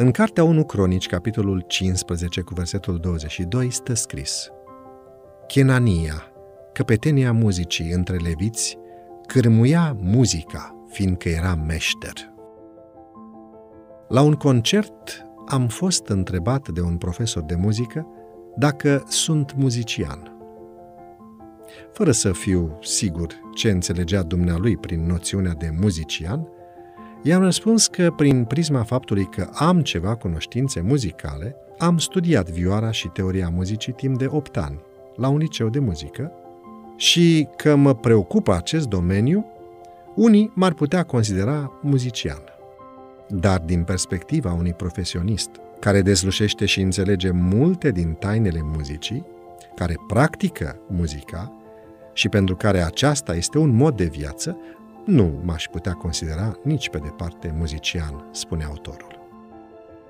În Cartea 1 Cronici, capitolul 15, cu versetul 22, stă scris Chenania, căpetenia muzicii între leviți, cârmuia muzica, fiindcă era meșter. La un concert am fost întrebat de un profesor de muzică dacă sunt muzician. Fără să fiu sigur ce înțelegea dumnealui prin noțiunea de muzician, i-am răspuns că prin prisma faptului că am ceva cunoștințe muzicale, am studiat vioara și teoria muzicii timp de 8 ani la un liceu de muzică și că mă preocupă acest domeniu, unii m-ar putea considera muzician. Dar din perspectiva unui profesionist care deslușește și înțelege multe din tainele muzicii, care practică muzica și pentru care aceasta este un mod de viață, nu m-aș putea considera nici pe departe muzician, spune autorul.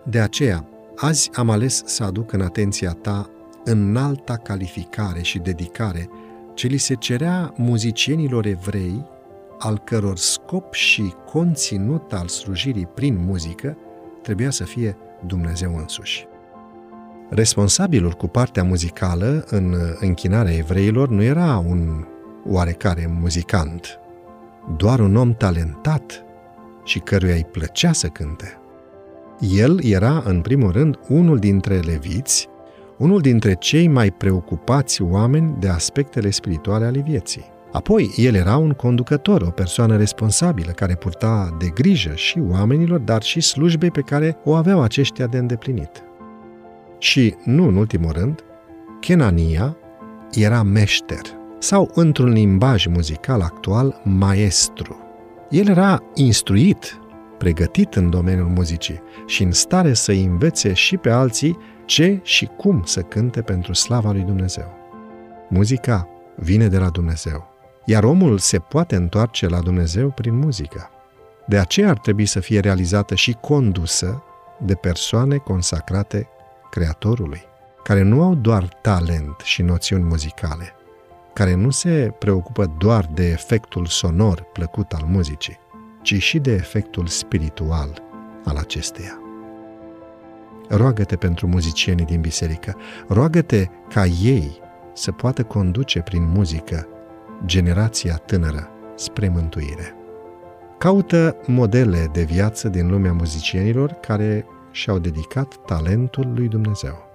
De aceea, azi am ales să aduc în atenția ta înalta calificare și dedicare ce li se cerea muzicienilor evrei, al căror scop și conținut al slujirii prin muzică trebuia să fie Dumnezeu însuși. Responsabilul cu partea muzicală în închinarea evreilor nu era un oarecare muzicant, doar un om talentat și căruia îi plăcea să cânte. El era, în primul rând, unul dintre leviți, unul dintre cei mai preocupați oameni de aspectele spirituale ale vieții. Apoi, el era un conducător, o persoană responsabilă, care purta de grijă și oamenilor, dar și slujbei pe care o aveau aceștia de îndeplinit. Și, nu în ultimul rând, Kenania era meșter, sau, într-un limbaj muzical actual, maestru. El era instruit, pregătit în domeniul muzicii și în stare să învețe și pe alții ce și cum să cânte pentru slava lui Dumnezeu. Muzica vine de la Dumnezeu, iar omul se poate întoarce la Dumnezeu prin muzică. De aceea ar trebui să fie realizată și condusă de persoane consacrate Creatorului, care nu au doar talent și noțiuni muzicale, care nu se preocupă doar de efectul sonor plăcut al muzicii, ci și de efectul spiritual al acesteia. Roagă-te pentru muzicienii din biserică, roagă-te ca ei să poată conduce prin muzică generația tânără spre mântuire. Caută modele de viață din lumea muzicienilor care și-au dedicat talentul lui Dumnezeu.